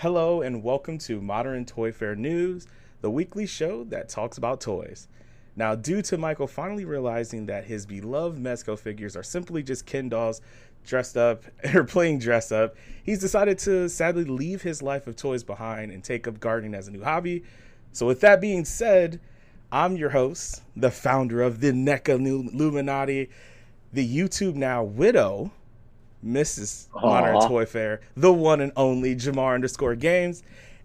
Hello and welcome to Modern Toy Fair News, the weekly show that talks about toys. Now, due to Michael finally realizing that his beloved Mezco figures are simply just Ken dolls dressed up or playing dress up, he's decided to sadly leave his life of toys behind and take up gardening as a new hobby. So, with that being said, I'm your host, the founder of the NECA Illuminati, the YouTube now widow, Mrs. Aw. Modern Toy Fair, the one and only Jamar underscore games,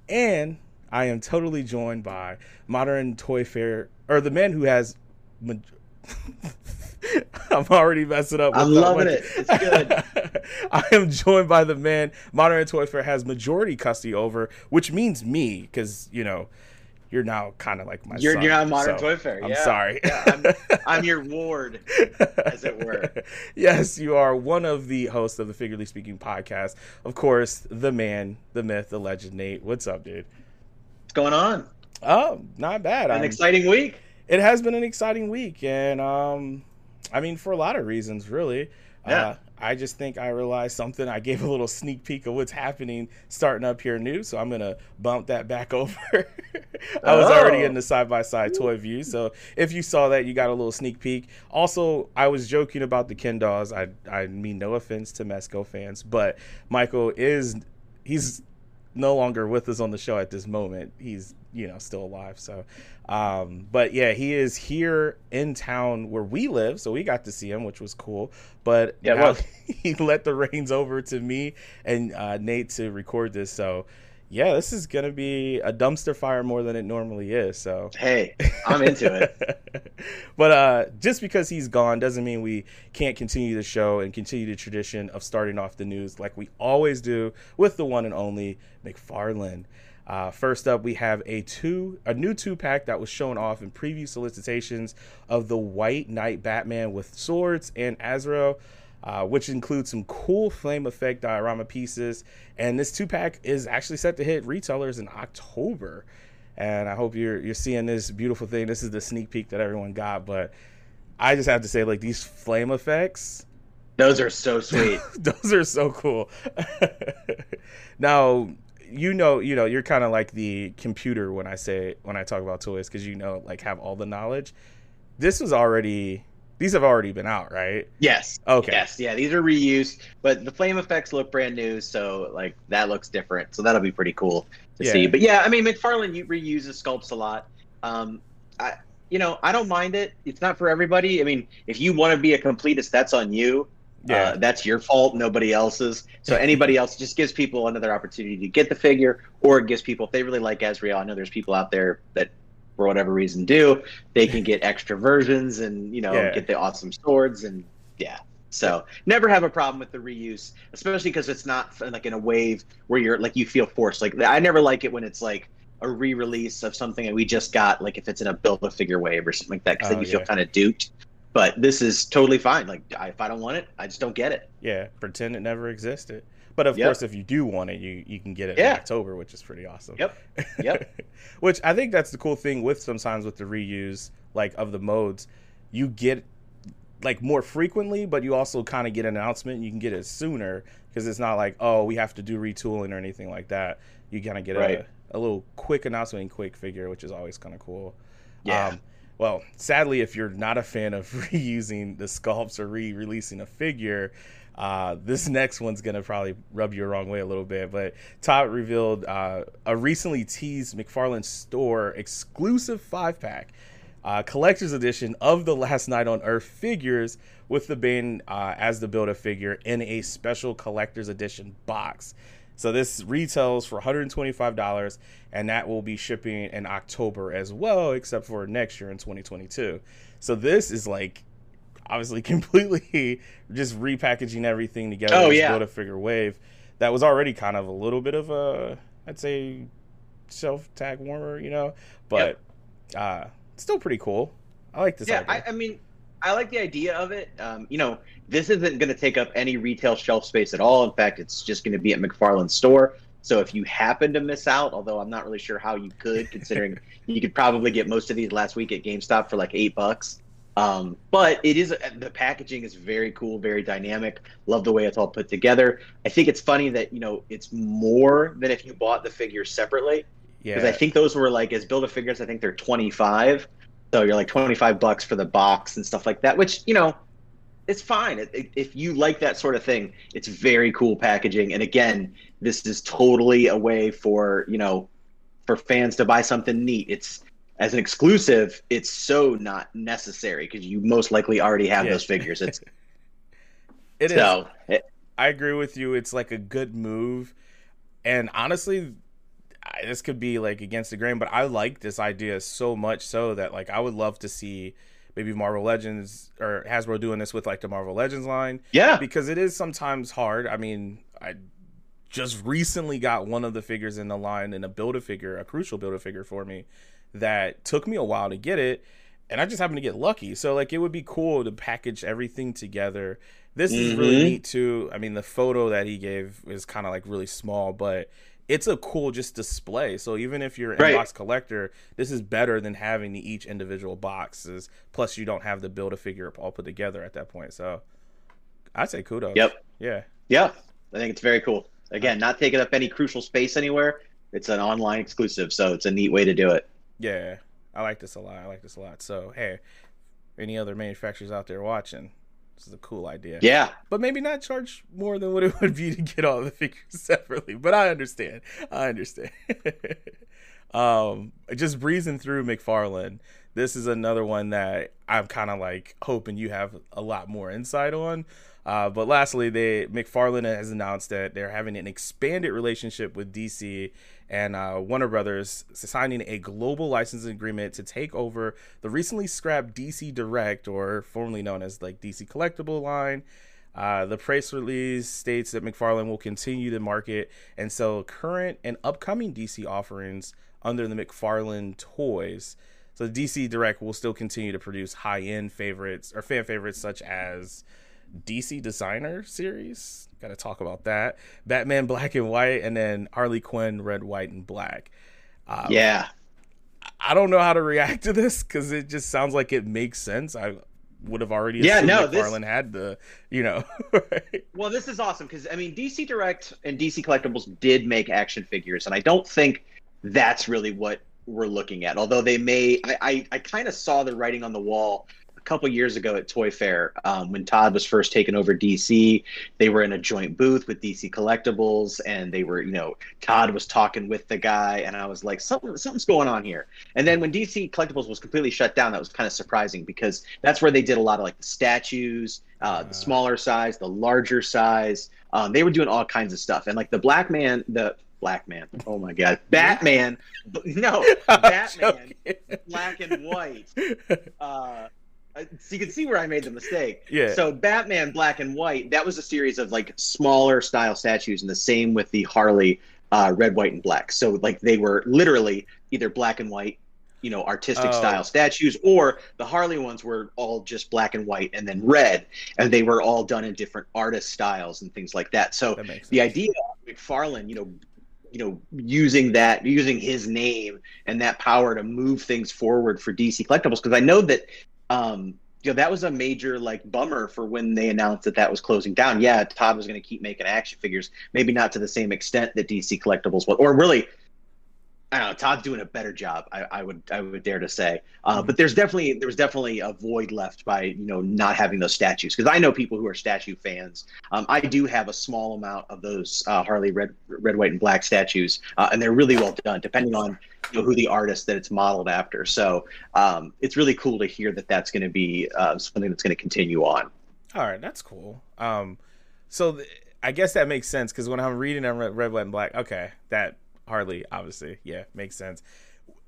and I am totally joined by Modern Toy Fair, or the man who has. ma- I'm already messing up. I'm loving it. It's good. I am joined by the man Modern Toy Fair has majority custody over, which means me, because you know you're now kind of like my. You're, son, you're on Modern so Toy Fair. I'm sorry. Yeah, I'm, I'm your ward, as it were. yes, you are one of the hosts of the Figuratively Speaking podcast. Of course, the man, the myth, the legend, Nate. What's up, dude? What's going on? Oh, not bad. An I'm- exciting week. it has been an exciting week, and um, I mean, for a lot of reasons, really. Yeah. Uh, I just think I realized something. I gave a little sneak peek of what's happening starting up here new, so I'm gonna bump that back over. I was already Oh. in the side by side toy view, so if you saw that, you got a little sneak peek. Also, I was joking about the Ken dolls. I I mean no offense to Mezco fans, but Michael is he's no longer with us on the show at this moment. He's you know still alive. So, um, but yeah, he is here in town where we live, so we got to see him, which was cool. But Yeah, he let the reins over to me and uh, Nate to record this. So. Yeah, this is gonna be a dumpster fire more than it normally is. So Hey, I'm into it. but uh, just because he's gone doesn't mean we can't continue the show and continue the tradition of starting off the news like we always do with the one and only McFarlane. Uh, first up, we have a two a new two pack that was shown off in preview solicitations of the White Knight Batman with swords and Azrael. Uh, which includes some cool flame effect diorama pieces. And this two pack is actually set to hit retailers in October and I hope you're you're seeing this beautiful thing. This is the sneak peek that everyone got, but I just have to say, like these flame effects, Those are so sweet. those are so cool. now, you know, you know, you're kind of like the computer when I say when I talk about toys because you know, like have all the knowledge. This was already these have already been out, right? Yes. Okay. Yes. Yeah. These are reused, but the flame effects look brand new, so like that looks different. So that'll be pretty cool to Yeah. see. But yeah, I mean, McFarlane you- reuses sculpts a lot. Um, I, you know, I don't mind it. It's not for everybody. I mean, if you want to be a completist, that's on you. Yeah. Uh, that's your fault, nobody else's. So anybody else just gives people another opportunity to get the figure, or it gives people if they really like Azrael. I know there's people out there that, for whatever reason, do. They can get extra versions and you know Yeah. get the awesome swords and yeah. So never have a problem with the reuse, especially because it's not like in a wave where you're like you feel forced. Like I never like it when it's like a re-release of something that we just got. Like if it's in a build a figure wave or something like that, because Oh, then you feel kind of duped. But this is totally fine. Like I, if I don't want it, I just don't get it. yeah, pretend it never existed. But of Yep. course, if you do want it, you you can get it Yeah. in October, which is pretty awesome. Yep. Yep. Which I think that's the cool thing with sometimes with the reuse, like of the modes, you get like more frequently, but you also kind of get an announcement. You can get it sooner because it's not like oh we have to do retooling or anything like that. You kind of get Right. a, a little quick announcement and quick figure, which is always kind of cool. Yeah. Um, well, sadly, if you're not a fan of reusing the sculpts or re-releasing a figure, uh, this next one's gonna probably rub you the wrong way a little bit. But Todd revealed uh, a recently teased McFarlane store exclusive five pack. Uh, collector's edition of the Last Night on Earth figures with the Bane uh, as the build a figure in a special collector's edition box. So this retails for $125 and that will be shipping in October as well, except for next year in 2022. So this is like obviously completely just repackaging everything together. Oh, yeah. Build a figure wave that was already kind of a little bit of a, I'd say, shelf tag warmer, you know, but uh, still pretty cool. I like this yeah, idea. I, I mean, I like the idea of it. Um, you know, this isn't going to take up any retail shelf space at all. In fact, it's just going to be at McFarlane's store. So if you happen to miss out, although I'm not really sure how you could, considering you could probably get most of these last week at GameStop for like eight bucks. Um, but it is the packaging is very cool, very dynamic. Love the way it's all put together. I think it's funny that you know it's more than if you bought the figures separately. Yeah. Because I think those were like as build a figures, I think they're twenty five. So you're like twenty five bucks for the box and stuff like that, which you know, it's fine. It, it, if you like that sort of thing, it's very cool packaging. And again, this is totally a way for you know, for fans to buy something neat. It's as an exclusive, it's so not necessary because you most likely already have Yeah. those figures. It's It is. so it- I agree with you. It's like a good move, and honestly, I- this could be like against the grain, but I like this idea so much so that like I would love to see maybe Marvel Legends or Hasbro doing this with like the Marvel Legends line yeah, because it is sometimes hard. I mean, I just recently got one of the figures in the line in a build a figure, a crucial build a figure for me that took me a while to get it. And I just happened to get lucky. So like it would be cool to package everything together. This is really Mhm. neat too. I mean, the photo that he gave is kind of like really small, but it's a cool just display. So even if you're an Right. inbox collector, this is better than having the each individual boxes. Plus, you don't have the build a figure all put together at that point. So I'd say kudos. Yep. Yeah. yeah. I think it's very cool. Again, not taking up any crucial space anywhere. It's an online exclusive, so it's a neat way to do it. Yeah, I like this a lot. I like this a lot. So, hey, any other manufacturers out there watching, this is a cool idea. Yeah, But maybe not charge more than what it would be to get all the figures separately. But I understand. I understand. um, just breezing through McFarlane. This is another one that I'm kind of like hoping you have a lot more insight on. Uh, but lastly, they McFarlane has announced that they're having an expanded relationship with DC and uh, Warner Brothers, signing a global licensing agreement to take over the recently scrapped DC Direct, or formerly known as like DC Collectible line. Uh, the press release states that McFarlane will continue to market and sell current and upcoming DC offerings under the McFarlane Toys. So DC Direct will still continue to produce high-end favorites or fan favorites such as DC Designer series. Got to talk about that. Batman Black and White, and then Harley Quinn Red, White, and Black. Uh, yeah. I don't know how to react to this because it just sounds like it makes sense. I would have already Yeah, assumed no, this- McFarlane had the, you know, right? Well, this is awesome because I mean, DC Direct and DC Collectibles did make action figures, and I don't think that's really what we're looking at. Although they may, I I, I kind of saw the writing on the wall couple years ago at Toy Fair um, when Todd was first taking over DC. They were in a joint booth with DC Collectibles, and they were, you know, Todd was talking with the guy, and I was like, something something's going on here. And then when DC Collectibles was completely shut down, that was kind of surprising because that's where they did a lot of like the statues, uh, the smaller size, the larger size. Um, they were doing all kinds of stuff, and like the Black Man, the Black Man. Oh my God, Batman. No, Batman, black and white. Uh, so you can see where I made the mistake. Yeah. So Batman Black and White, that was a series of like smaller style statues, and the same with the Harley uh, Red, White, and Black. So like they were literally either black and white, you know, artistic Oh. style statues, or the Harley ones were all just black and white and then red, and they were all done in different artist styles and things like that. So that the idea of McFarlane, you know, you know, using that, using his name and that power to move things forward for DC Collectibles, because I know that, um, you know, that was a major like bummer for when they announced that that was closing down. Yeah, Todd was going to keep making action figures, maybe not to the same extent that DC Collectibles was, or really. I don't know. Todd's doing a better job. I, I would, I would dare to say. Uh, Mhm. But there's definitely, there was definitely a void left by you know not having those statues. Because I know people who are statue fans, um, I do have a small amount of those uh, Harley red, red, white, and black statues, uh, and they're really well done, depending on you know, who the artist that it's modeled after. So um, it's really cool to hear that that's going to be uh, something that's going to continue on. All right, that's cool. Um, so th- I guess that makes sense because when I'm reading on Red, Red, White, and Black, okay, that Harley, obviously, yeah, makes sense.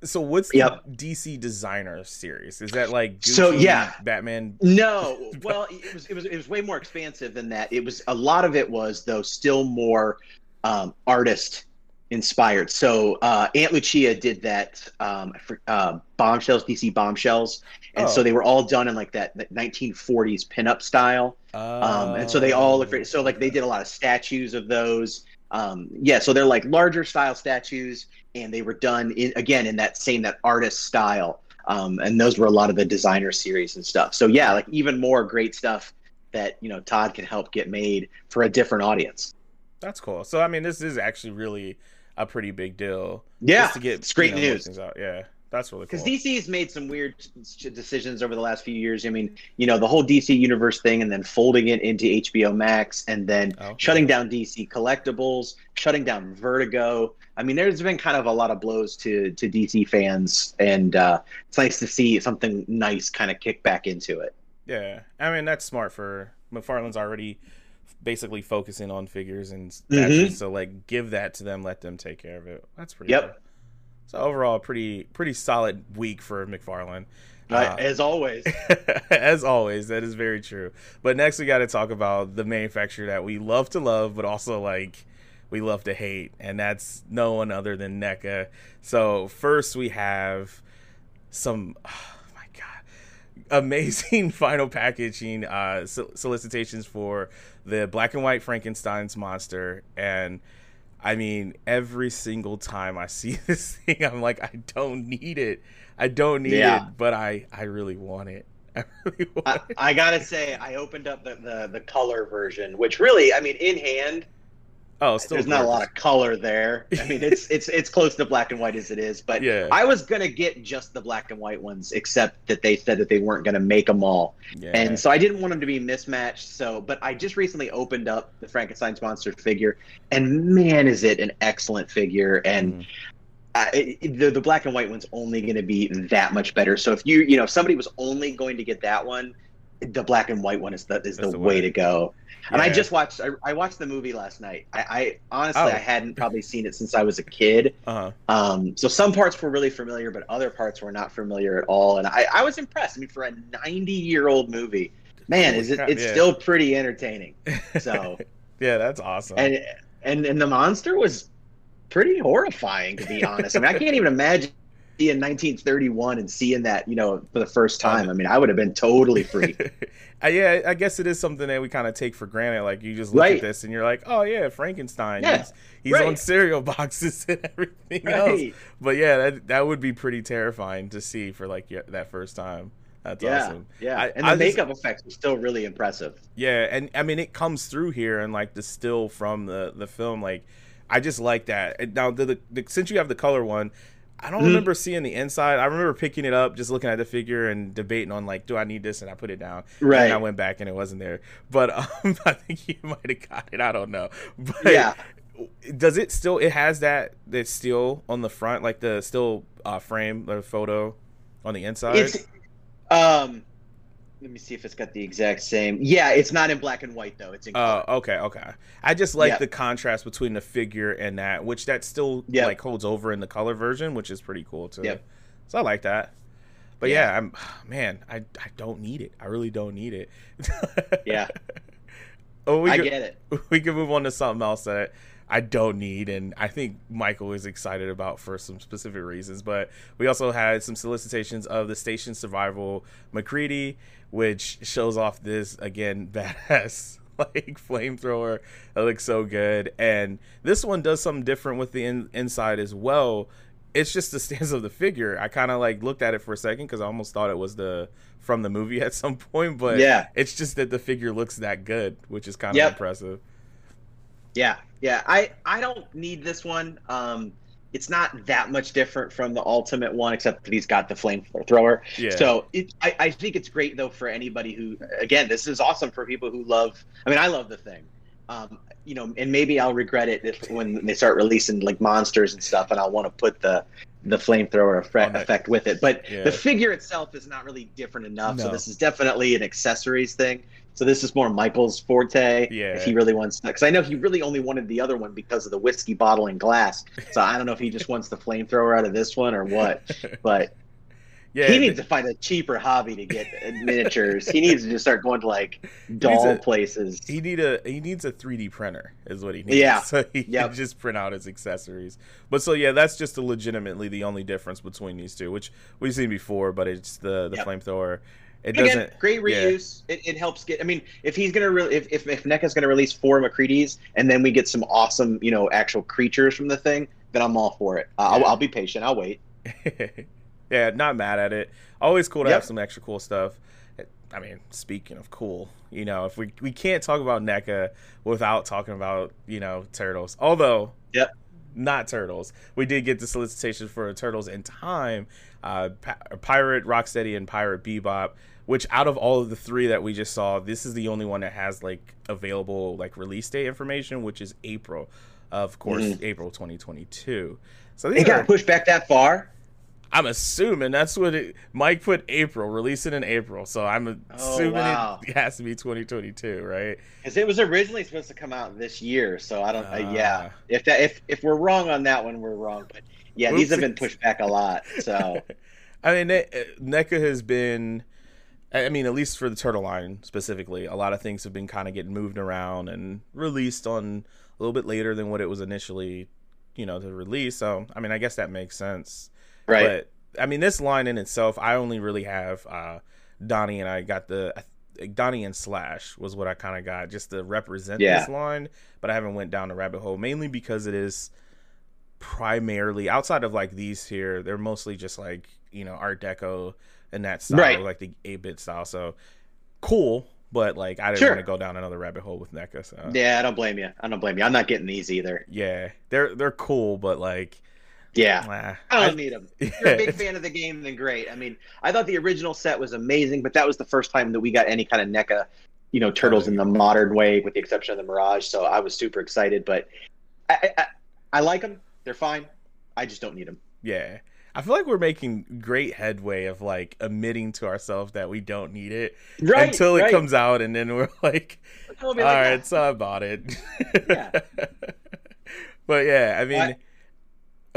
So what's the DC designer series? Is that like Gucci, So, yeah. Batman? No, well, it was it was it was way more expansive than that. It was a lot of it was though still more um, artist inspired. So uh, Ant Lucia did that um, for, uh, bombshells, DC bombshells, and Oh. so they were all done in like that, that 1940s pinup style. Um, and so they all look great. So like they did a lot of statues of those. Um, yeah, so they're like larger style statues, and they were done in again in that same that artist style. Um, and those were a lot of the designer series and stuff. So yeah, like even more great stuff that you know Todd can help get made for a different audience. That's cool. So I mean, this is actually really a pretty big deal. Yeah, to get it's great you know, news. Out. Yeah, that's really cool. Because DC has made some weird decisions over the last few years. I mean, you know, the whole DC universe thing, and then folding it into HBO Max, and then oh, shutting yeah. down DC collectibles, shutting down Vertigo. I mean, there's been kind of a lot of blows to to DC fans, and uh, it's nice to see something nice kind of kick back into it. Yeah, I mean that's smart for McFarlane's already basically focusing on figures and mm-hmm. so like give that to them, let them take care of it. That's pretty. Yep. Cool. So overall, pretty pretty solid week for McFarlane. Uh, as always. as always, that is very true. But next, we got to talk about the manufacturer that we love to love, but also like we love to hate, and that's no one other than NECA. So first, we have some amazing final packaging uh, solicitations for the black and white Frankenstein's monster. And I mean, every single time I see this thing, I'm like, I don't need it. I don't need yeah. it, but I, I really want it. I, really want I, it. I gotta say, I opened up the, the, the color version, which really, I mean, in hand, Oh, still there's gorgeous. not a lot of color there. I mean, it's it's it's close to black and white as it is, but yeah. I was gonna get just the black and white ones, except that they said that they weren't gonna make them all, yeah. and so I didn't want them to be mismatched. So, but I just recently opened up the Frankenstein's monster figure, and man, is it an excellent figure! And mm. I, the the black and white one's only going to be that much better. So if you you know if somebody was only going to get that one, the black and white one is the is the, the way. way. to go. Yeah. And I just watched I, I, watched the movie last night. I, I honestly oh. I hadn't probably seen it since I was a kid. Uh-huh. Um, so some parts were really familiar, but other parts were not familiar at all. And I, I was impressed. I mean, for a 90 year old movie, man, is it it's yeah. still pretty entertaining. So yeah, that's awesome. And and and the monster was pretty horrifying to be honest. I mean, I can't even imagine in 1931 and seeing that, you know, for the first time, I mean, I would have been totally free. uh, yeah, I guess it is something that we kind of take for granted. Like you just look right. at this and you're like, oh yeah, Frankenstein. Yeah. He's, he's right. on cereal boxes and everything right. else. But yeah, that that would be pretty terrifying to see for like that first time. That's yeah, awesome. Yeah, I, and the I makeup just, effects are still really impressive. Yeah, and I mean it comes through here and like the still from the the film. Like I just like that. Now the, the, the since you have the color one, I don't mm-hmm. remember seeing the inside. I remember picking it up, just looking at the figure and debating on like, do I need this? And I put it down. Right. And I went back and it wasn't there. But um, I think you might have got it. I don't know. But yeah. Does it still? It has that that steel on the front, like the still uh, frame, the photo on the inside. It's um let me see if it's got the exact same. Yeah, it's not in black and white though. It's in. Oh, uh, okay, okay. I just like yep. the contrast between the figure and that, which that still yep. like holds over in the color version, which is pretty cool too. Yep. So I like that. But yeah, yeah I'm man, I I don't need it. I really don't need it. yeah. Oh, we I could, get it. We can move on to something else that I don't need, and I think Michael is excited about for some specific reasons. But we also had some solicitations of the Station Survival MacReady, which shows off this again badass like flamethrower that looks so good. And this one does something different with the in- inside as well. It's just the stance of the figure. I kind of like looked at it for a second because I almost thought it was the from the movie at some point, but yeah, it's just that the figure looks that good, which is kind of yep. impressive. Yeah, yeah. I I don't need this one. Um, it's not that much different from the ultimate one, except that he's got the flamethrower. Yeah. So it, I, I think it's great though for anybody who, again, this is awesome for people who love. I mean, I love the thing. Um, you know, and maybe I'll regret it if when they start releasing like monsters and stuff, and I'll want to put the the flamethrower effect, oh, effect with it. But yeah. the figure itself is not really different enough. No. So this is definitely an accessories thing. So this is more Michael's forte. Yeah. If he really wants because I know he really only wanted the other one because of the whiskey bottle and glass. So I don't know if he just wants the flamethrower out of this one or what. But yeah, he needs to find a cheaper hobby to get miniatures. he needs to just start going to like doll a, places. He need a he needs a 3D printer is what he needs. Yeah, so he yep. can just print out his accessories. But so yeah, that's just legitimately the only difference between these two, which we've seen before. But it's the the yep. flamethrower it doesn't. Again, great reuse. Yeah. It, it helps get. I mean, if he's gonna re- if if if NECA's gonna release four MacReady's and then we get some awesome, you know, actual creatures from the thing, then I'm all for it. Uh, yeah. I'll, I'll be patient. I'll wait. Yeah, not mad at it. Always cool to Yep. have some extra cool stuff. I mean, speaking of cool, you know, if we we can't talk about NECA without talking about you know turtles. Although, Yep. Not turtles. We did get the solicitation for turtles in time. Uh, Pirate Rocksteady and Pirate Bebop. Which out of all of the three that we just saw, this is the only one that has like available like release date information, which is April, of course, Mhm. April 2022. So It these got pushed back that far. I'm assuming that's what it. Mike put April, release it in April, so I'm Oh, assuming wow. it has to be 2022, right? Because it was originally supposed to come out this year, so I don't. Uh, Ah. yeah, if that if if we're wrong on that one, we're wrong. But yeah, these have been pushed back a lot. So I mean, Ne- NECA has been. I mean, at least for the Turtle line specifically, a lot of things have been kind of getting moved around and released on a little bit later than what it was initially, you know, to release. So, I mean, I guess that makes sense. Right, But I mean, this line in itself, I only really have uh, Donnie and I got the Donnie and Slash was what I kind of got just to represent Yeah. this line, but I haven't went down the rabbit hole mainly because it is primarily outside of like these here, they're mostly just like you know Art Deco and that style, Right. like the eight bit style. So cool, but like I didn't Sure. want to go down another rabbit hole with NECA. So yeah, I don't blame you. I don't blame you. I'm not getting these either. yeah, they're they're cool, but like Yeah, ah, I I- don't need them. If you're a big fan of the game, then great. I mean, I thought the original set was amazing, but that was the first time that we got any kind of NECA, you know, turtles in the modern way, with the exception of the Mirage. So I was super excited, but I, I, I like them. They're fine. I just don't need them. Yeah. I feel like we're making great headway of like admitting to ourselves that we don't need it Right until it right. comes out, and then we're like, all like, right, "Yeah." so I bought it. Yeah. but yeah, I mean, I-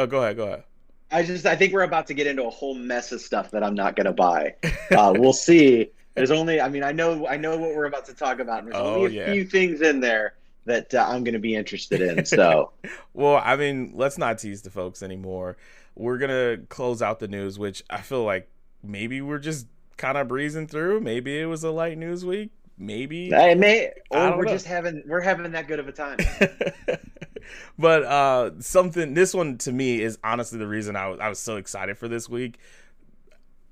oh, go ahead, go ahead. I just I think we're about to get into a whole mess of stuff that I'm not going to buy. Uh, we'll see. There's only I mean I know I know what we're about to talk about. And there's Oh, only a yeah. few things in there that uh, I'm going to be interested in. So Well, I mean, let's not tease the folks anymore. We're gonna close out the news, which I feel like maybe we're just kind of breezing through. Maybe it was a light news week. Maybe I may or don't we're know. just having we're having that good of a time. but uh something this one to me is honestly the reason I was I was so excited for this week.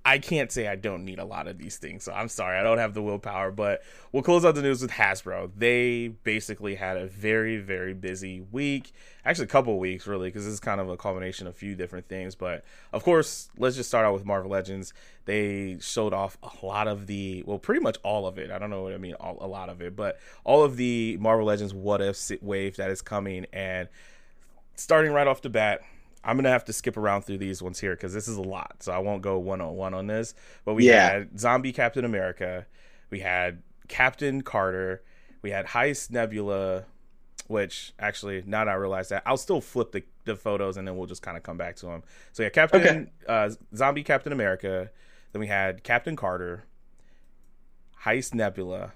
I can't say I don't need a lot of these things, so I'm sorry I don't have the willpower. But we'll close out the news with Hasbro. They basically had a very very busy week, actually a couple weeks really, because this is kind of a culmination of a few different things. But of course, let's just start out with Marvel Legends. They showed off a lot of the, well, pretty much all of it. I don't know what I mean, all, a lot of it, but all of the Marvel Legends What If wave that is coming, and starting right off the bat. I'm gonna have to skip around through these ones here because this is a lot, so I won't go one on one on this. But we Yeah. had Zombie Captain America, we had Captain Carter, we had Heist Nebula, which actually now that I realize that I'll still flip the, the photos and then we'll just kind of come back to them. So yeah, Captain Okay. uh, Zombie Captain America, then we had Captain Carter, Heist Nebula,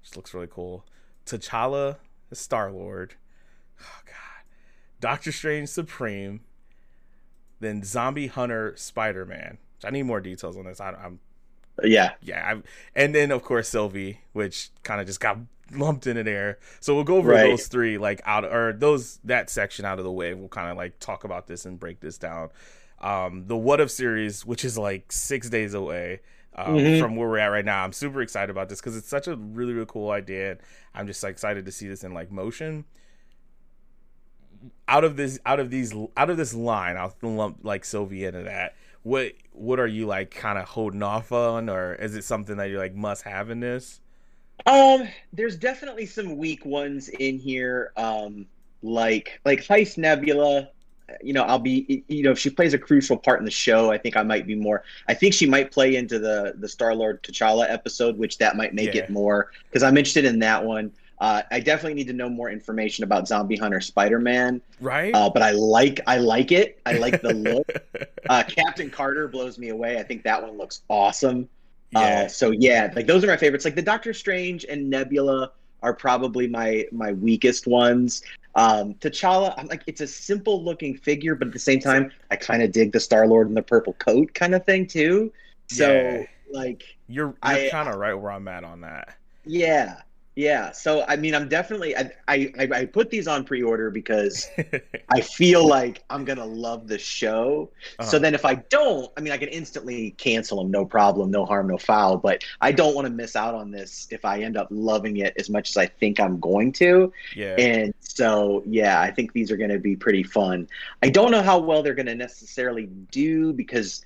which looks really cool, T'Challa, Star Lord, oh god, Doctor Strange Supreme, then Zombie Hunter Spider Man. I need more details on this. I, I'm yeah, yeah, I, and then of course Sylvie, which kind of just got lumped in there. So we'll go over Right. those three, like out or those that section out of the way. We'll kind of like talk about this and break this down. Um, the What If series, which is like six days away um, Mhm. from where we're at right now, I'm super excited about this because it's such a really really cool idea. I'm just like, excited to see this in like motion. Out of this, out of these, out of this line, I'll lump like Sylvie into that what what are you like kind of holding off on or is it something that you're like must have in this Um, there's definitely some weak ones in here. Um, like like Heist Nebula. You know, I'll be. You know, if she plays a crucial part in the show, I think I might be more. I think she might play into the the Star Lord T'Challa episode, which that might make Yeah. it more because I'm interested in that one. Uh, I definitely need to know more information about Zombie Hunter Spider Man. right Uh, but I like I like it. I like the look. uh, Captain Carter blows me away. I think that one looks awesome. Uh, yeah so yeah, like those are my favorites. Like the Doctor Strange and Nebula are probably my my weakest ones. Um, T'Challa, I'm like it's a simple looking figure, but at the same time, I kind of dig the Star Lord in the purple coat kind of thing too. So Yeah. like you're you're kind of right where i'm at on that yeah, Yeah, so I mean, I'm definitely I I, I put these on pre-order because I feel like I'm gonna love the show. Uh-huh. So then, if I don't, I mean, I can instantly cancel them, no problem, no harm, no foul. But I don't want to miss out on this if I end up loving it as much as I think I'm going to. Yeah. And so, yeah, I think these are gonna be pretty fun. I don't know how well they're gonna necessarily do because,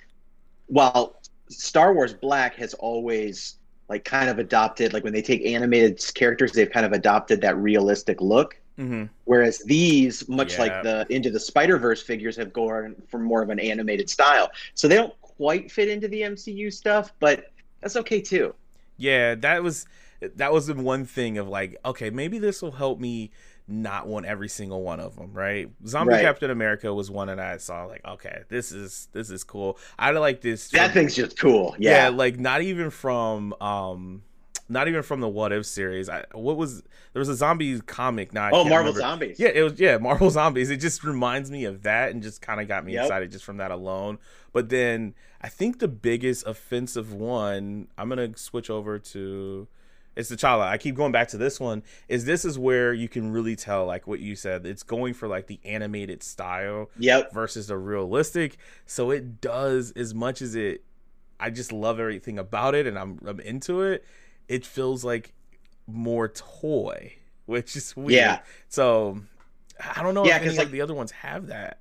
while Star Wars Black has always like kind of adopted like when they take animated characters they've kind of adopted that realistic look mm-hmm. whereas these much yeah. like the into the spider verse figures have gone for more of an animated style so they don't quite fit into the mcu stuff but that's okay too yeah that was that was the one thing of like okay maybe this will help me not want every single one of them, right? Zombie right. Captain America was one that I saw like, okay, this is this is cool. I like this. That thing's just cool. Yeah. yeah, like not even from um not even from the What If series. I, what was there was a zombie comic? Now oh, Marvel remember. Zombies. Yeah, it was yeah Marvel Zombies. It just reminds me of that and just kind of got me yep. excited just from that alone. But then I think the biggest offensive one. I'm gonna switch over to it's T'Challa. I keep going back to this one. Is this is where you can really tell, like what you said, it's going for like the animated style, yep, versus the realistic. So it does as much as it. I just love everything about it, and I'm I'm into it. It feels like more toy, which is weird. Yeah. So I don't know yeah, if any like, of the other ones have that.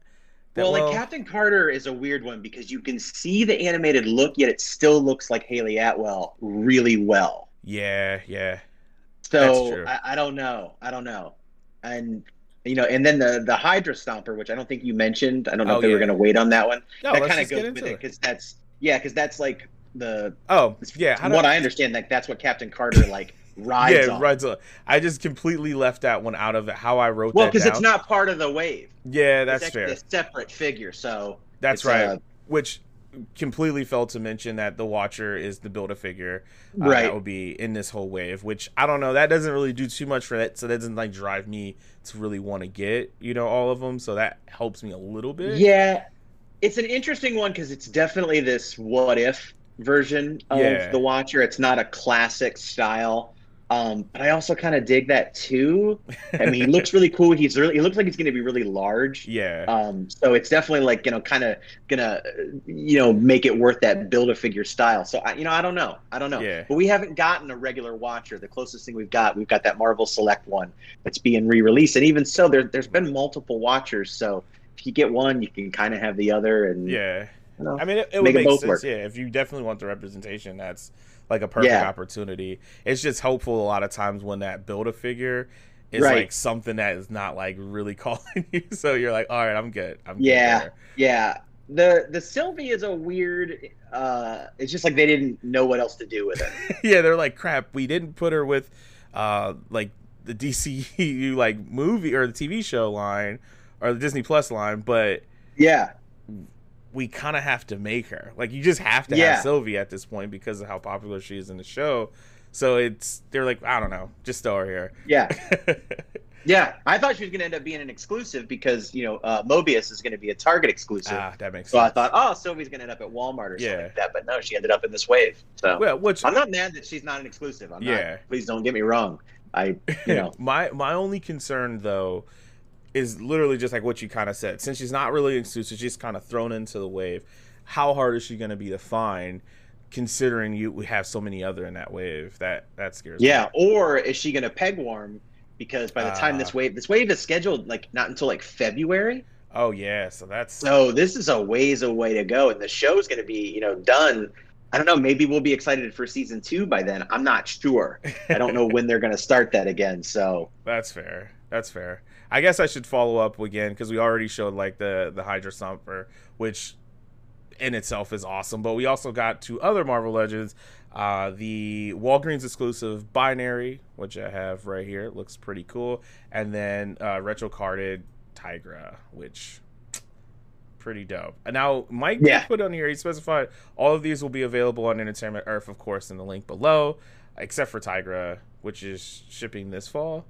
that well, well, like Captain Carter is a weird one because you can see the animated look, yet it still looks like Hayley Atwell really well. Yeah, yeah. So I, I, don't know. I don't know. And you know, and then the the Hydra Stomper, which I don't think you mentioned. I don't know oh, if they yeah. were going to wait on that one. No, that kind of goes with it because that's yeah, because that's like the oh yeah. From what I understand, like that's what Captain Carter like rides. yeah, on. rides on. I just completely left that one out of it. How I wrote well, because it's not part of the wave. Yeah, that's it's fair. A separate figure, so that's right. Uh, which completely failed to mention that the Watcher is the build a figure uh, right. that will be in this whole wave. Which I don't know. That doesn't really do too much for that. So that doesn't like drive me to really want to get you know all of them. So that helps me a little bit. Yeah, it's an interesting one because it's definitely this what if version of yeah. the Watcher. It's not a classic style. Um, but I also kind of dig that too. I mean, he looks really cool. He's really, he looks like he's going to be really large. Yeah. Um, so it's definitely like, you know, kind of gonna, you know, make it worth that build a figure style. So I, you know, I don't know. I don't know. Yeah. But we haven't gotten a regular watcher. The closest thing we've got, we've got that Marvel Select one that's being re-released. And even so, there, there's been multiple watchers. So if you get one, you can kind of have the other. And yeah. You know, I mean, it, it would make, sense. Work. Yeah. If you definitely want the representation, that's like a perfect yeah. opportunity. It's just hopeful a lot of times when that build a figure is right. like something that is not like really calling you. So you're like, all right, I'm good. I'm yeah, good yeah. The the Sylvie is a weird. uh It's just like they didn't know what else to do with it. yeah, they're like, crap. We didn't put her with, uh, like the DCU like movie or the TV show line or the Disney Plus line, but yeah, we kind of have to make her. Like you just have to yeah. have Sylvie at this point because of how popular she is in the show. So it's they're like I don't know, just throw her here. Yeah, yeah. I thought she was going to end up being an exclusive because you know uh, Mobius is going to be a Target exclusive. Ah, that makes so sense. So I thought, oh, Sylvie's going to end up at Walmart or yeah. something like that. But no, she ended up in this wave. So well, which I'm not mad that she's not an exclusive. I'm yeah. Not, please don't get me wrong. I you know my my only concern though is literally just like what you kind of said. Since she's not really exclusive, she's kind of thrown into the wave. How hard is she going to be to find? Considering you, we have so many other in that wave. That that scares yeah, me. Yeah, or is she going to peg warm? Because by the time uh, this wave, this wave is scheduled like not until like February. Oh yeah, so that's so this is a ways away to go, and the show's going to be you know done. I don't know. Maybe we'll be excited for season two by then. I'm not sure. I don't know when they're going to start that again. So that's fair. That's fair. I guess I should follow up again because we already showed like the the Hydra Stomper, which in itself is awesome. But we also got two other Marvel Legends, uh, the Walgreens exclusive Binary, which I have right here. It looks pretty cool, and then uh, retro carded Tigra, which pretty dope. And now Mike yeah. put on here. He specified all of these will be available on Entertainment Earth, of course, in the link below, except for Tigra, which is shipping this fall.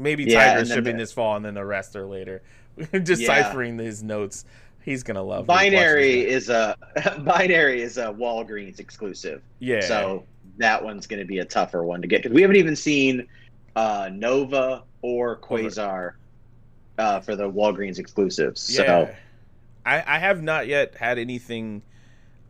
Maybe yeah, Tigra's shipping the, this fall, and then the rest are later. Deciphering yeah. his notes. He's gonna love. Binary is a binary is a Walgreens exclusive. Yeah. So that one's going to be a tougher one to get because we haven't even seen uh, Nova or Quasar uh, for the Walgreens exclusives. So Yeah. I, I have not yet had anything.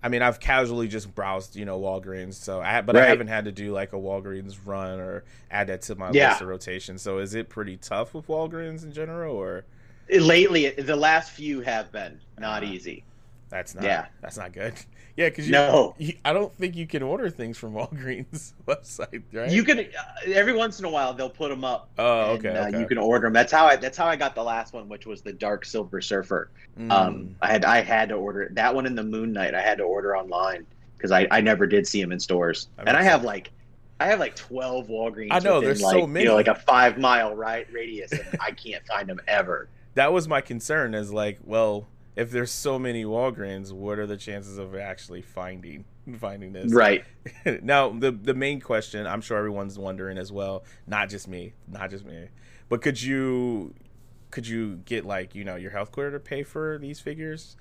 I mean, I've casually just browsed, you know, Walgreens. So I, but I haven't had to do like a Walgreens run or add that to my Yeah. list of rotation. So is it pretty tough with Walgreens in general, or lately, the last few have been not Uh, easy. that's not? Yeah. that's not good. Yeah, because No. you, I don't think you can order things from Walgreens website, right? You can uh, every once in a while they'll put them up. Oh, and, okay. uh, okay. You can order them. That's how I. That's how I got the last one, which was the Dark Silver Surfer. Mm. Um, I had I had to order it. That one in the Moon Knight. I had to order online because I, I never did see them in stores. That and I have sense. like I have like twelve Walgreens. I know, within, there's like, so You many. know, like a five mile right radius, and I can't find them ever. that was my concern. Is like, well, if there's so many Walgreens, what are the chances of actually finding finding this? Right. now the the main question i'm sure everyone's wondering as well not just me not just me but could you could you get like you know your health care to pay for these figures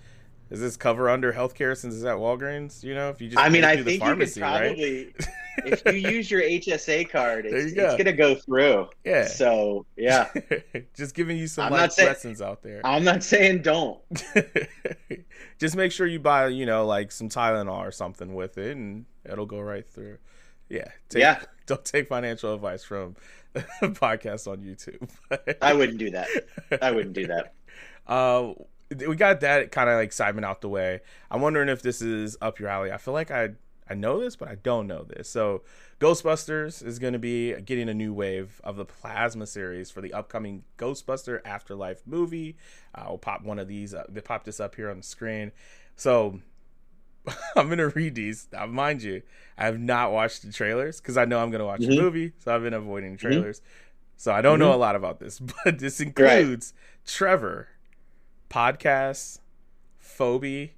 is this cover under healthcare since it's at walgreens you know if you just I mean, I think pharmacy you could right probably, if you use your HSA card, it's, go. it's gonna go through. yeah So yeah, just giving you some life saying- lessons out there I'm not saying don't. just make sure you buy you know like some tylenol or something with it and it'll go right through yeah take, Yeah. don't take financial advice from podcasts on youtube I wouldn't do that. I wouldn't do that. Uh, we got that kind of like Simon out the way. I'm wondering if this is up your alley. I feel like I I know this, but I don't know this. So, Ghostbusters is going to be getting a new wave of the plasma series for the upcoming Ghostbuster Afterlife movie. We'll pop one of these. They pop this up here on the screen. So. I'm gonna read these. Now, mind you, I have not watched the trailers because I know I'm gonna watch the Mhm. movie, so I've been avoiding trailers. So I don't know a lot about this, but this Right. includes Trevor, podcasts, Phoebe,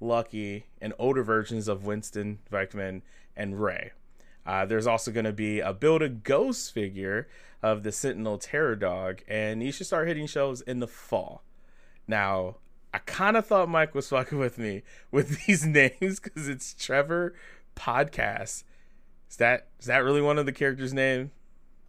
Lucky, and older versions of Winston, Venkman, and Ray. Uh, there's also going to be a build a ghost figure of the Sentinel Terror Dog, and you should start hitting shows in the fall. Now, I kind of thought Mike was fucking with me with these names because it's Trevor Podcast. Is that is that really one of the characters' name?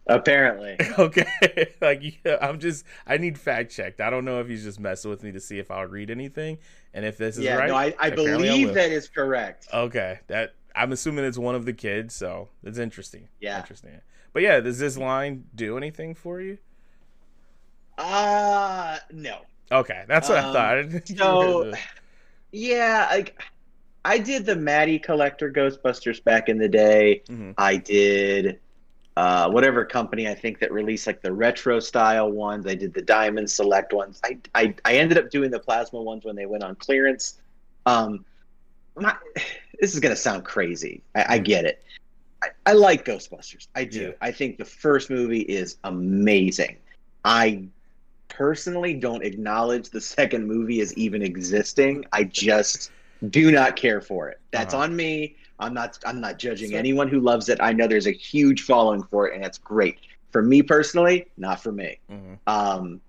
Apparently. okay like yeah, i'm just i need fact checked i don't know if he's just messing with me to see if i'll read anything and if this is yeah, right no, I, I believe that is correct. okay that i'm assuming it's one of the kids so it's interesting Yeah. interesting but yeah does this line do anything for you Uh no. okay that's what i Um, thought I you so- Yeah, like I did the Matty Collector Ghostbusters back in the day. Mhm. I did uh, whatever company I think that released like the retro style ones. I did the Diamond Select ones. I I, I ended up doing the plasma ones when they went on clearance. Um, my, this is gonna sound crazy. I, I get it. I, I like Ghostbusters. I do. Yeah. I think the first movie is amazing. I personally don't acknowledge the second movie as even existing. I just do not care for it. That's Uh-huh. on me. I'm not I'm not judging So- anyone who loves it. I know there's a huge following for it and it's great. For me personally, not for me. Mhm. Um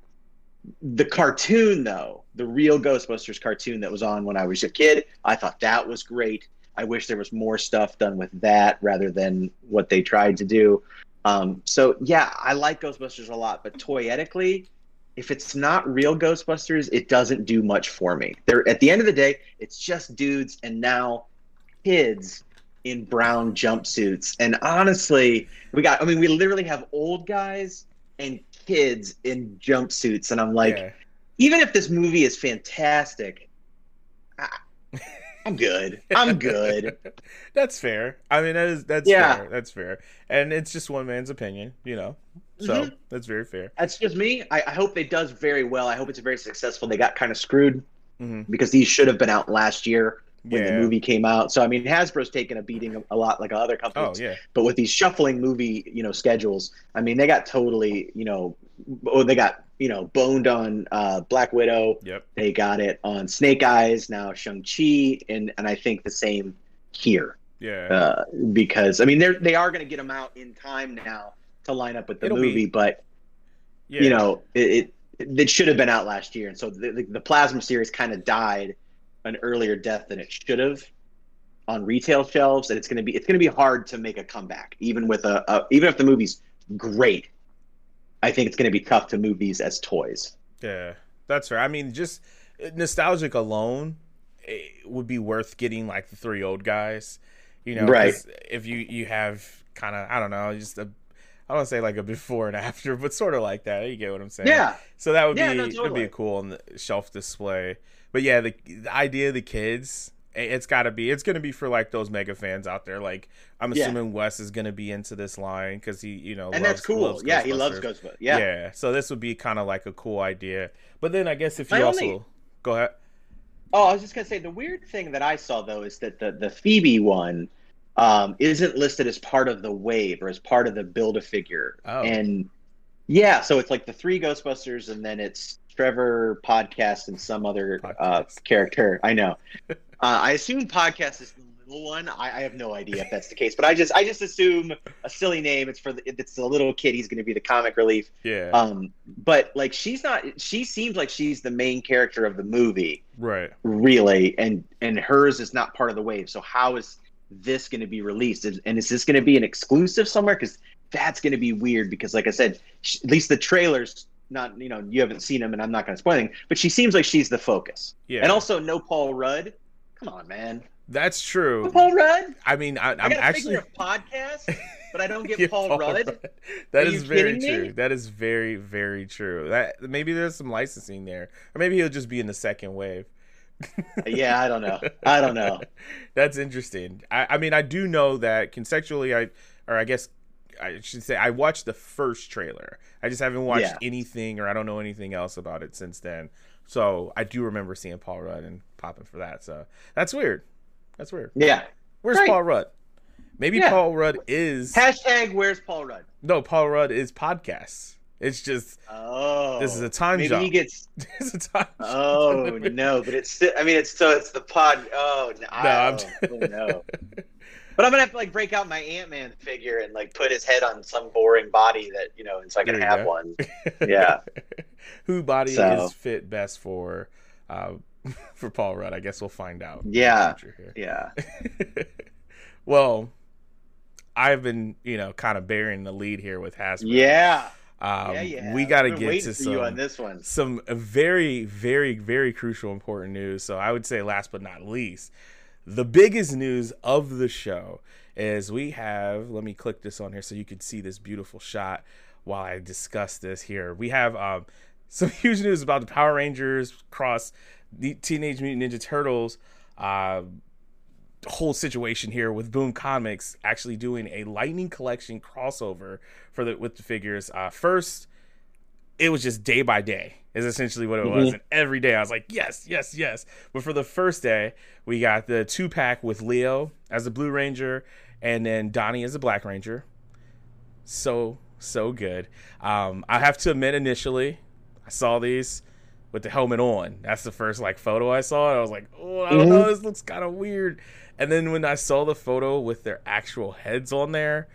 the cartoon though, the real Ghostbusters cartoon that was on when I was a kid, I thought that was great. I wish there was more stuff done with that rather than what they tried to do. Um, so yeah, I like Ghostbusters a lot, but toyetically, if it's not real Ghostbusters, it doesn't do much for me. They're at the end of the day, it's just dudes and now kids in brown jumpsuits. And honestly, we got I mean, we literally have old guys and kids in jumpsuits, and I'm like, yeah. even if this movie is fantastic, I, I'm good. I'm good. that's fair i mean that is that's Yeah. fair that's fair and it's just one man's opinion you know so Mhm. that's very fair That's just me. I, I hope it does very well. I hope it's very successful. They got kind of screwed hmm because these should have been out last year when yeah the movie came out. So I mean, Hasbro's taken a beating a lot like other oh companies. yeah But with these shuffling movie, you know, schedules, I mean, they got totally, you know, oh, they got you know boned on uh, Black Widow. yep They got it on Snake Eyes now, Shang Chi, and and I think the same here yeah uh, because I mean they're they are going to get them out in time now to line up with the It'll be- movie, but yeah you know it, it it should have been out last year, and so the the, the plasma series kind of died an earlier death than it should have. on retail shelves, and it's going to be it's going to be hard to make a comeback, even with a, a even if the movie's great. I think it's going to be tough to move these as toys. Yeah, that's fair. I mean, just uh, nostalgic alone it would be worth getting like the three old guys. You know, Right. If you you have kind of I don't know, just a I don't say like a before and after, but sort of like that. You get what I'm saying? Yeah, So that would Yeah, be no, would be totally. cool on the shelf display. But yeah, the, the idea of the kids, it's got to be. It's going to be for like those mega fans out there. Like I'm Yeah. assuming Wes is going to be into this line because he, you know, and loves, that's cool. yeah, he loves Ghostbusters. Yeah. Yeah. So this would be kind of like a cool idea. But then I guess if My you also only- go ahead. Oh, I was just gonna say the weird thing that I saw though is that the the Phoebe one um, isn't listed as part of the wave or as part of the build a figure. Oh. And yeah, so it's like the three Ghostbusters, and then it's Trevor podcast and some other uh, character. I know. uh, I assume podcast is the little one. I, I have no idea if that's the case, but I just I just assume a silly name. It's for the, it's the little kid. He's going to be the comic relief. Yeah. Um, but like she's not. She seems like she's the main character of the movie right. really and and hers is not part of the wave so how is this going to be released Is- and is this going to be an exclusive somewhere because that's going to be weird because like i said sh- at least the trailers not you know you haven't seen them and i'm not going to spoil anything but she seems like she's the focus Yeah. and also no paul rudd come on man that's no true. paul rudd I mean, I, i I'm got a actually. figure podcast but i don't get Yeah, paul, rudd That Are is very kidding me? true. That is very, very true. That maybe there's some licensing there, or maybe he'll just be in the second wave. Yeah i don't know i don't know That's interesting. I, I mean, I do know that conceptually, I or I guess I should say I watched the first trailer. I just haven't watched Yeah. anything, or I don't know anything else about it since then. So I do remember seeing Paul Rudd and popping for that. So that's weird. That's weird. yeah Where's Right. Paul Rudd? Maybe Yeah. Paul Rudd is hashtag where's paul rudd no. Paul Rudd is podcasts. It's just oh This is a time maybe jump. he gets it's a time. Oh no, but it's still, I mean it's so it's the pod. Oh no, No, I'm- oh, no. But I'm gonna have to like break out my Ant Man figure and like put his head on some boring body that you know, and so I can have go. one. Yeah. Who body So- is fit best for uh, for Paul Rudd? I guess we'll find out. Yeah. Yeah. well, I've been you know kind of bearing the lead here with Hasbro. Yeah. Um, yeah. Yeah. we got to get to you on some this one. some very very very crucial important news. So I would say last but not least, the biggest news of the show is we have. Let me click this on here so you can see this beautiful shot while I discuss this here. We have um, some huge news about the Power Rangers cross the Teenage Mutant Ninja Turtles. Uh, whole situation here with Boom Comics actually doing a Lightning Collection crossover for the with the figures. Uh, first, it was just day by day is essentially what it was, Mhm. and every day I was like, yes, yes, yes. But for the first day, we got the two pack with Leo as the Blue Ranger, and then Donnie as the Black Ranger. So so good. Um, I have to admit, initially, I saw these with the helmet on. That's the first like photo I saw. I was like, oh, I don't know, this looks kind of weird. And then when I saw the photo with their actual heads on there,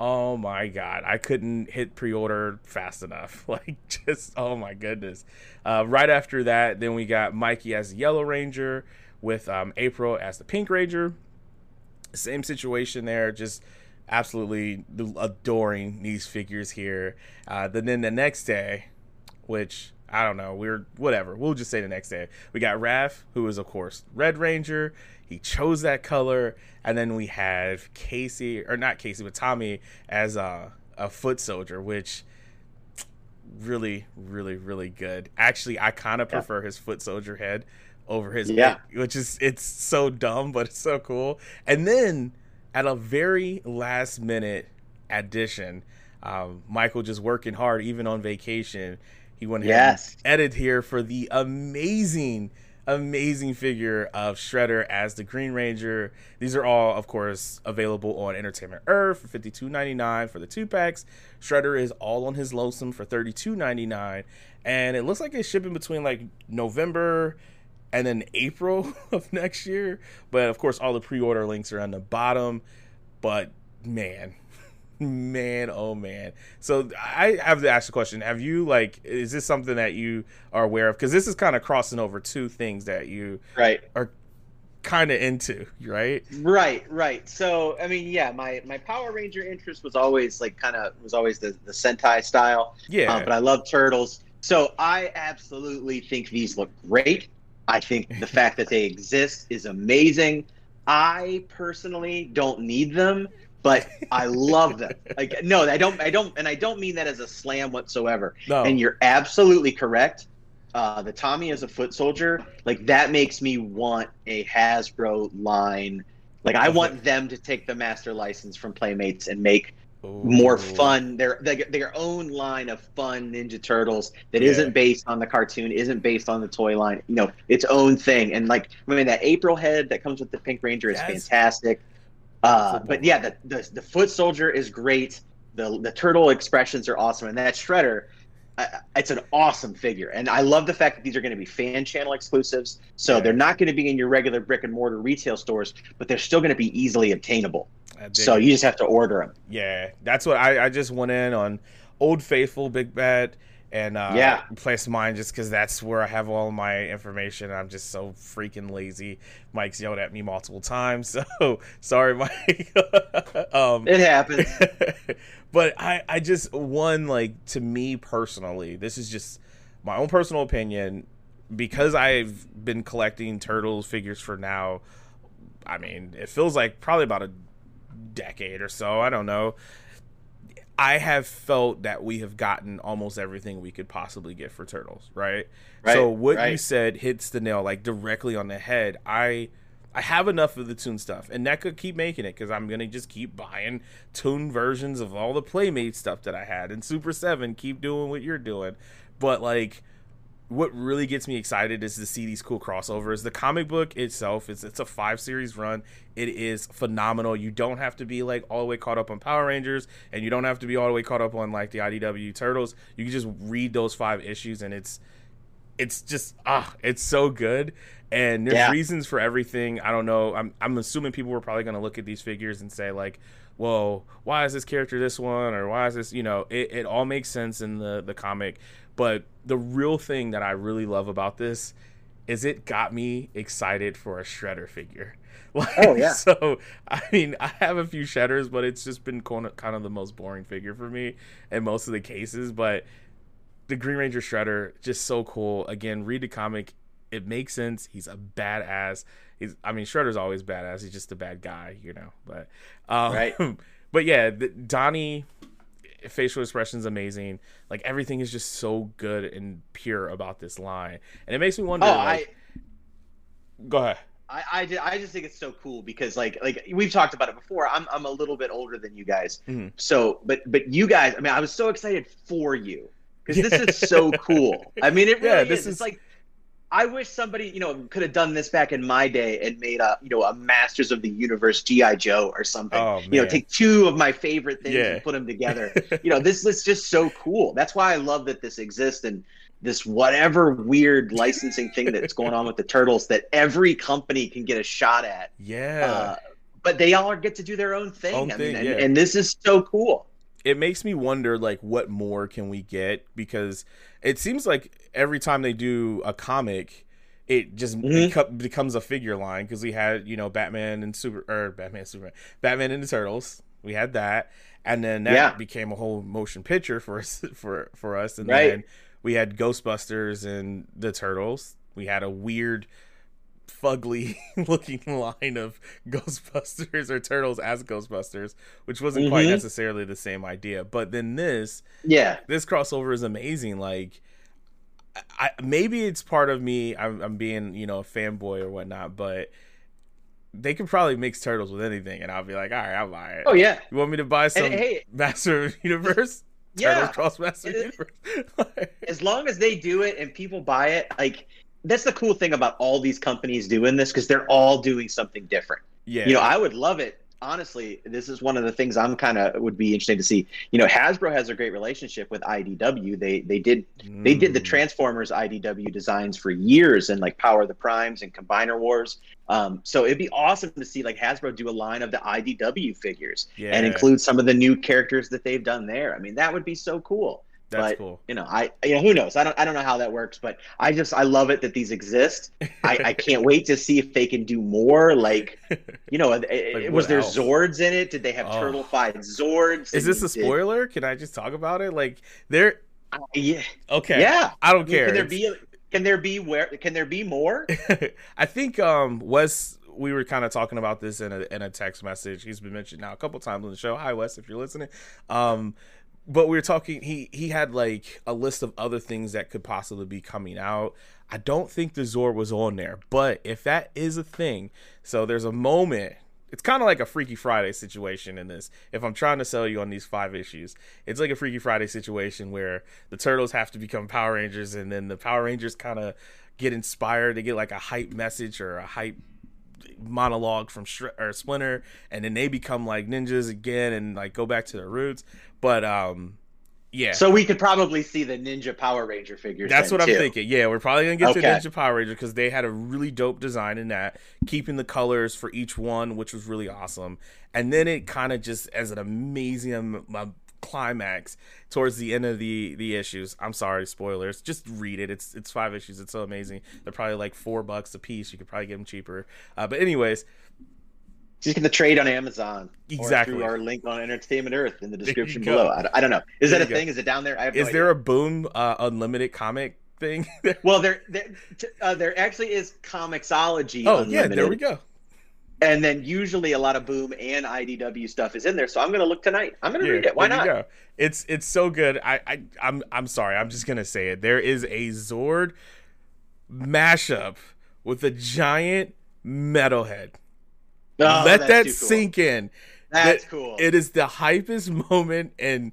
oh my god, I couldn't hit pre-order fast enough. Like just oh my goodness. Uh, right after that, then we got Mikey as the Yellow Ranger with um, April as the Pink Ranger. Same situation there, just absolutely adoring these figures here. Uh, then then the next day, which I don't know, we're whatever. We'll just say the next day. We got Raph, who is of course Red Ranger. He chose that color, and then we have Casey, or not Casey, but Tommy as a, a foot soldier, which really, really, really good. Actually, I kind of Yeah. prefer his foot soldier head over his Yeah. which is it's so dumb, but it's so cool. And then at a very last minute addition, um, Michael just working hard, even on vacation. He went ahead Yes. and edited here for the amazing, amazing figure of Shredder as the Green Ranger. These are all, of course, available on Entertainment Earth for fifty two ninety nine for the two packs. Shredder is all on his lonesome for thirty two ninety nine, and it looks like it's shipping between like November and then April of next year. But of course, all the pre-order links are on the bottom. But man, man, oh man. So I have to ask the question: Have you like? Is this something that you are aware of? Because this is kind of crossing over two things that you Right. Are kind of into, right? Right, right. So, I mean, yeah, my my Power Ranger interest was always like kind of was always the the Sentai style. Yeah. Uh, but I love turtles. So I absolutely think these look great. I think the fact that they exist is amazing. I personally don't need them, but I love them. Like no, I don't I don't and I don't mean that as a slam whatsoever. no. And you're absolutely correct. Uh, the Tommy as a foot soldier, like that makes me want a Hasbro line. Like I want them to take the master license from Playmates and make more fun their their their own line of fun Ninja Turtles that Yeah. not based on the cartoon, isn't based on the toy line. You know, its own thing. And like I mean, that April head that comes with the Pink Ranger is fantastic. Uh, but yeah, the, the the foot soldier is great. The the turtle expressions are awesome, and that shredder. Uh, it's an awesome figure, and I love the fact that these are going to be fan channel exclusives. So they're not going to be in your regular brick and mortar retail stores, but they're still going to be easily obtainable. So you just have to order them. Yeah, that's what I, I just went in on Old Faithful Big Bad and uh, Yeah. placed mine just because that's where I have all my information. I'm just so freaking lazy. Mike's yelled at me multiple times, so sorry, Mike. um, It happens. but I, I just one like to me personally, this is just my own personal opinion because I've been collecting turtles figures for now. I mean, it feels like probably about a decade or so. I don't know. I have felt that we have gotten almost everything we could possibly get for turtles, right? Right, so what you said hits the nail like directly on the head. I I have enough of the toon stuff, and that could keep making it because I'm gonna just keep buying toon versions of all the Playmate stuff that I had. And Super7, keep doing what you're doing. But like, what really gets me excited is to see these cool crossovers. The comic book itself is it's a five series run. It is phenomenal. You don't have to be like all the way caught up on Power Rangers, and you don't have to be all the way caught up on like the IDW Turtles. You can just read those five issues, and it's it's just ah, it's so good. And there's Yeah. reasons for everything. I don't know. I'm I'm assuming people were probably gonna look at these figures and say like, "Well, why is this character this one?" or "Why is this?" You know, it, it all makes sense in the the comic. But the real thing that I really love about this is it got me excited for a Shredder figure. Like, Oh, yeah. So I mean, I have a few Shredders, but it's just been kind of, the most boring figure for me in most of the cases. But the Green Ranger Shredder just so cool. Again, read the comic. It makes sense. He's a badass. He's I mean Shredder's always badass. He's just a bad guy, you know. But um, Right. But yeah, the, Donnie facial expression's amazing. Like everything is just so good and pure about this line. And it makes me wonder Oh, like go ahead. I, I, I just think it's so cool because like like we've talked about it before. I'm I'm a little bit older than you guys, Mhm. so but but you guys. I mean, I was so excited for you because this is so cool. I mean, it really Yeah, is. this It's is- like I wish somebody you know could have done this back in my day and made a you know a Masters of the Universe GI Joe or something. Oh, You know, take two of my favorite things Yeah. and put them together. you know, this is just so cool. That's why I love that this exists and this whatever weird licensing thing that's going on with the turtles that every company can get a shot at. Yeah. Uh, but they all get to do their own thing. Own I thing, mean, and, yeah. and this is so cool. it makes me wonder like what more can we get because it seems like every time they do a comic it just Mhm. beco- becomes a figure line because we had you know batman and super or batman superman batman and the turtles we had that and then that Yeah. became a whole motion picture for us for for us and Right. then we had ghostbusters and the turtles we had a weird fugly looking line of ghostbusters or turtles as ghostbusters which wasn't quite Mhm. necessarily the same idea but then this Yeah. this crossover is amazing like I, maybe it's part of me I'm, I'm being you know a fanboy or whatnot but they could probably mix turtles with anything and i'll be like all right i'll buy it Oh yeah. you want me to buy some And hey, master of universe Yeah. turtles cross master It- universe as long as they do it and people buy it, like that's the cool thing about all these companies doing this because they're all doing something different. yeah You know, I would love it. Honestly, this is one of the things I'm kind of would be interesting to see. You know, Hasbro has a great relationship with IDW. They they did they did the Mm. Transformers IDW designs for years and like Power of the Primes and Combiner Wars. Um, so it'd be awesome to see like Hasbro do a line of the IDW figures yeah. and include some of the new characters that they've done there. I mean, that would be so cool. That's but, cool. You know, I you know who knows? I don't I don't know how that works, but I just I love it that these exist. I, I can't wait to see if they can do more. Like, you know, like was there else? Zords in it? Did they have oh. turtle fight Zords? Is this a spoiler? Did... Can I just talk about it? Like, there. Uh, yeah. Okay. Yeah. I don't care. Can there be? A, can there be where? Can there be more? I think um Wes we were kind of talking about this in a in a text message. He's been mentioned now a couple times on the show. Hi Wes, if you're listening. Um, but we were talking. He he had like a list of other things that could possibly be coming out. I don't think the Zord was on there, but if that is a thing, so there's a moment. It's kind of like a Freaky Friday situation in this. If I'm trying to sell you on these five issues, it's like a Freaky Friday situation where the turtles have to become Power Rangers, and then the Power Rangers kind of get inspired. They get like a hype message or a hype monologue from or Splinter, and then they become like ninjas again and like go back to their roots. But um, yeah. So we could probably see the Ninja Power Ranger figures. That's what too. I'm thinking. Yeah, we're probably gonna get okay. to Ninja Power Ranger because they had a really dope design in that, keeping the colors for each one, which was really awesome. And then it kind of just as an amazing um, climax towards the end of the the issues. I'm sorry, spoilers. Just read it. It's it's five issues. It's so amazing. They're probably like four bucks a piece. You could probably get them cheaper. Uh, but anyways, just get the trade on Amazon. Exactly. through our link on Entertainment Earth in the description below. I, I, don't know. Is there that a go. thing? Is it down there? I have Is no there a Boom uh, Unlimited comic thing? well, there there, uh, there actually is Comixology. Oh Unlimited. yeah, there we go and then usually a lot of boom and idw stuff is in there so i'm gonna look tonight. I'm gonna yeah, read it. Why not? go. it's it's so good. I, I i'm i'm sorry. I'm just gonna say it. There is a zord mashup with a giant metalhead. Oh, let that cool. sink in. That's that, cool. it is the hypest moment in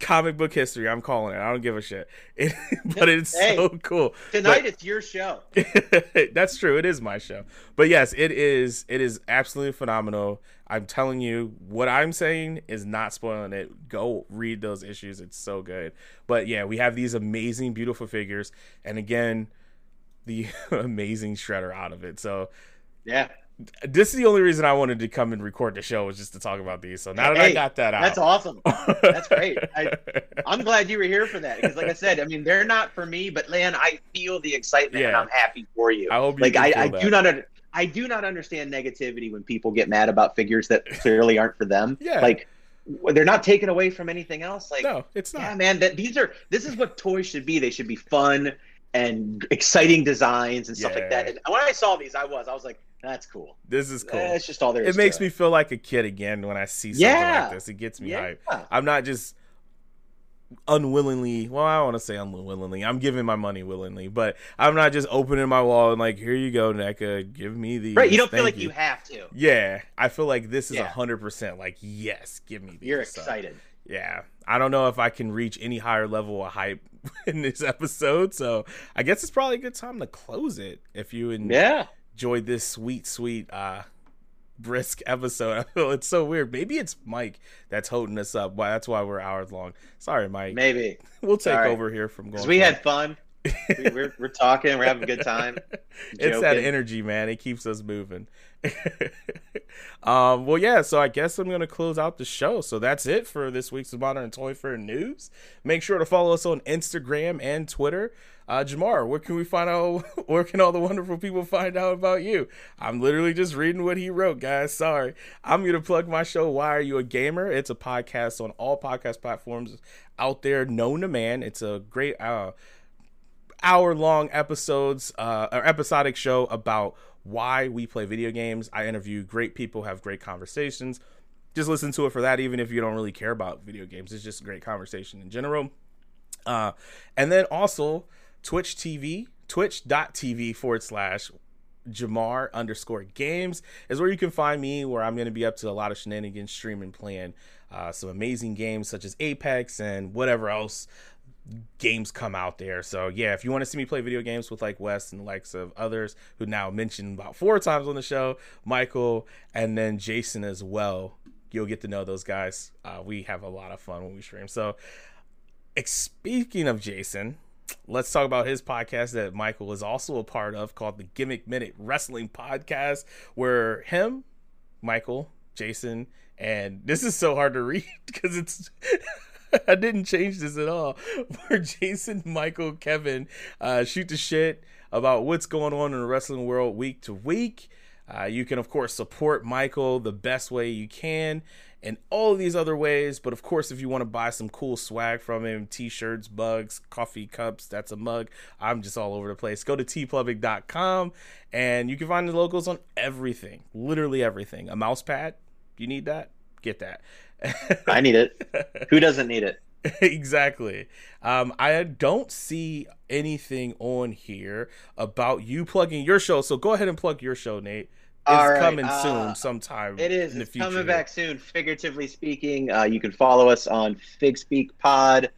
comic book history. I'm calling it. I don't give a shit. It, but it's hey, so cool. Tonight but, it's your show. that's true. It is my show. But yes, it is. It is absolutely phenomenal. I'm telling you, what I'm saying is not spoiling it. Go read those issues. It's so good. But yeah, we have these amazing, beautiful figures, and again, the amazing shredder out of it. So yeah, this is the only reason I wanted to come and record the show was just to talk about these. So now that hey, I got that out, that's awesome. That's great. I, am glad you were here for that because, like I said, I mean they're not for me, but man, I feel the excitement yeah. and I'm happy for you. I hope you like I, I do not. I do not understand negativity when people get mad about figures that clearly aren't for them. Yeah. Like they're not taken away from anything else. Like no, it's not. Yeah, man. That these are this is what toys should be. They should be fun and exciting designs and stuff yeah. like that. And when I saw these, I was I was like, that's cool. This is cool. It's just all there. It makes me feel like a kid again when I see something yeah. like this. It gets me yeah. hyped. I'm not just unwillingly. Well, I don't want to say unwillingly. I'm giving my money willingly, but I'm not just opening my wall and like, here you go, NECA, give me the. Right, you don't feel like you. you. have to. Yeah, I feel like this is hundred percent. Like, yes, give me. You're excited. So, yeah, I don't know if I can reach any higher level of hype in this episode, so I guess it's probably a good time to close it. If you and yeah enjoyed this sweet, sweet, uh, brisk episode. I feel it's so weird. Maybe it's Mike that's holding us up. Why that's why we're hours long. Sorry, Mike. Maybe we'll take Sorry. over here from going. We had fun. We, we're, we're talking. We're having a good time. it's that energy, man. It keeps us moving. um, well, yeah. So I guess I'm gonna close out the show. So that's it for this week's Modern Toy Fair news. Make sure to follow us on Instagram and Twitter. Uh, Jamar, where can we find out? Where can all the wonderful people find out about you? I'm literally just reading what he wrote, guys. Sorry. I'm going to plug my show, Why Are You a Gamer? It's a podcast on all podcast platforms out there, known to man. It's a great uh, hour long episodes, uh, or episodic show about why we play video games. I interview great people, have great conversations. Just listen to it for that, even if you don't really care about video games. It's just a great conversation in general. Uh, and then also, Twitch TV, twitch.tv forward slash Jamar underscore games is where you can find me, where I'm going to be up to a lot of shenanigans, streaming, playing uh, some amazing games such as Apex and whatever else games come out there. So yeah, if you want to see me play video games with like Wes and the likes of others who now mentioned about four times on the show, Michael and then Jason as well, you'll get to know those guys. Uh, we have a lot of fun when we stream. So speaking of Jason, let's talk about his podcast that Michael is also a part of called the Gimmick Minute Wrestling Podcast, where him, Michael, Jason, and this is so hard to read because it's I didn't change this at all. Where Jason, Michael, Kevin uh, shoot the shit about what's going on in the wrestling world week to week. Uh, you can, of course, support Michael the best way you can and all these other ways. But of course, if you want to buy some cool swag from him t shirts, bugs, coffee cups, that's a mug. I'm just all over the place. Go to teepublic.com and you can find the logos on everything literally everything. A mouse pad, you need that? Get that. I need it. Who doesn't need it? exactly. Um, I don't see anything on here about you plugging your show. So go ahead and plug your show, Nate. It's coming right, soon, uh, sometime. It is. in the It's future. coming back soon. Figuratively speaking, uh, you can follow us on Fig Speak Pod,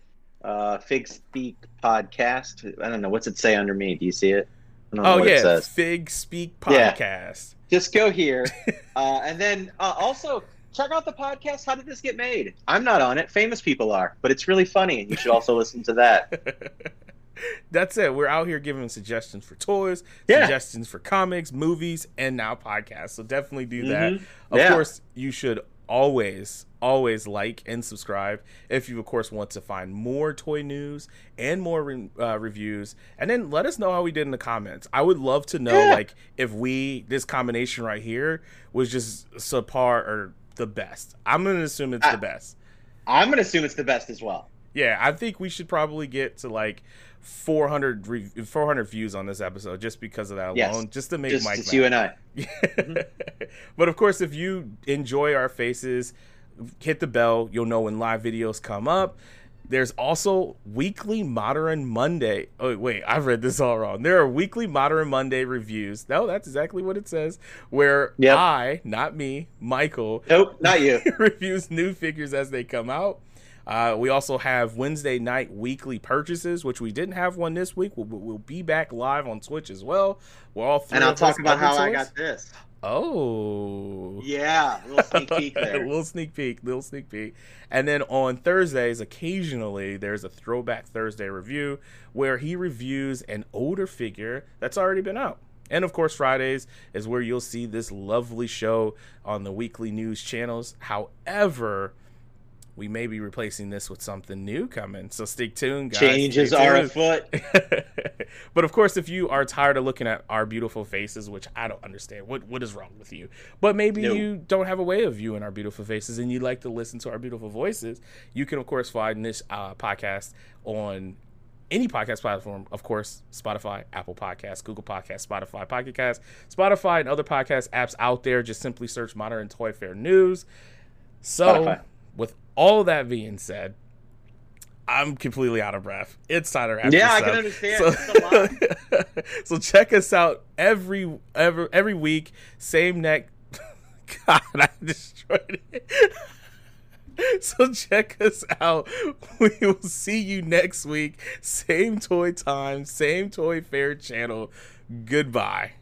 uh, Fig Speak Podcast. I don't know what's it say under me. Do you see it? I don't know Oh it yeah, says. Fig Speak Yeah. podcast. Just go here, uh, and then uh, also check out the podcast. How did this get made? I'm not on it. Famous people are, but it's really funny, and you should also listen to that. That's it. We're out here giving suggestions for toys, Yeah. suggestions for comics, movies, and now podcasts. So definitely do that. Mhm. Of Yeah. course, you should always, always like and subscribe if you, of course, want to find more toy news and more re- uh, reviews. And then let us know how we did in the comments. I would love to know, Yeah. like, if we this combination right here was just subpar or the best. I'm gonna assume it's I- the best. I'm gonna assume it's the best as well. Yeah, I think we should probably get to like 400 re- 400 views on this episode just because of that Yes. alone, just to make Just, Mike just you and I. but of course, if you enjoy our faces, hit the bell. You'll know when live videos come up. There's also weekly Modern Monday. Oh wait, I've read this all wrong. There are weekly Modern Monday reviews. No, that's exactly what it says. Where Yep. I, not me, Michael, Nope, not you. reviews new figures as they come out. Uh, we also have Wednesday night weekly purchases, which we didn't have one this week. We'll, we'll be back live on Twitch as well. We're all And I'll talk about how I got this. Oh. Yeah, a little sneak peek a there. little sneak peek, little sneak peek. And then on Thursdays, occasionally there's a throwback Thursday review where he reviews an older figure that's already been out. And of course, Fridays is where you'll see this lovely show on the weekly news channels. However, we may be replacing this with something new coming. So stick tuned, guys. Changes are afoot. but of course, if you are tired of looking at our beautiful faces, which I don't understand, what what is wrong with you? But maybe No. you don't have a way of viewing our beautiful faces, and you like to listen to our beautiful voices. You can of course find this uh, podcast on any podcast platform, of course, Spotify, Apple Podcasts, Google Podcasts, Spotify, Pocket Cast, Spotify, and other podcast apps out there. Just simply search Modern Toy Fair News. So, Spotify. with all that being said, I'm completely out of breath. It's time to wrap Yeah, I can understand. So, It's a lot. so check us out every every every week. Same neck. God, I destroyed it. So check us out. We will see you next week. Same toy time, same toy fair channel. Goodbye.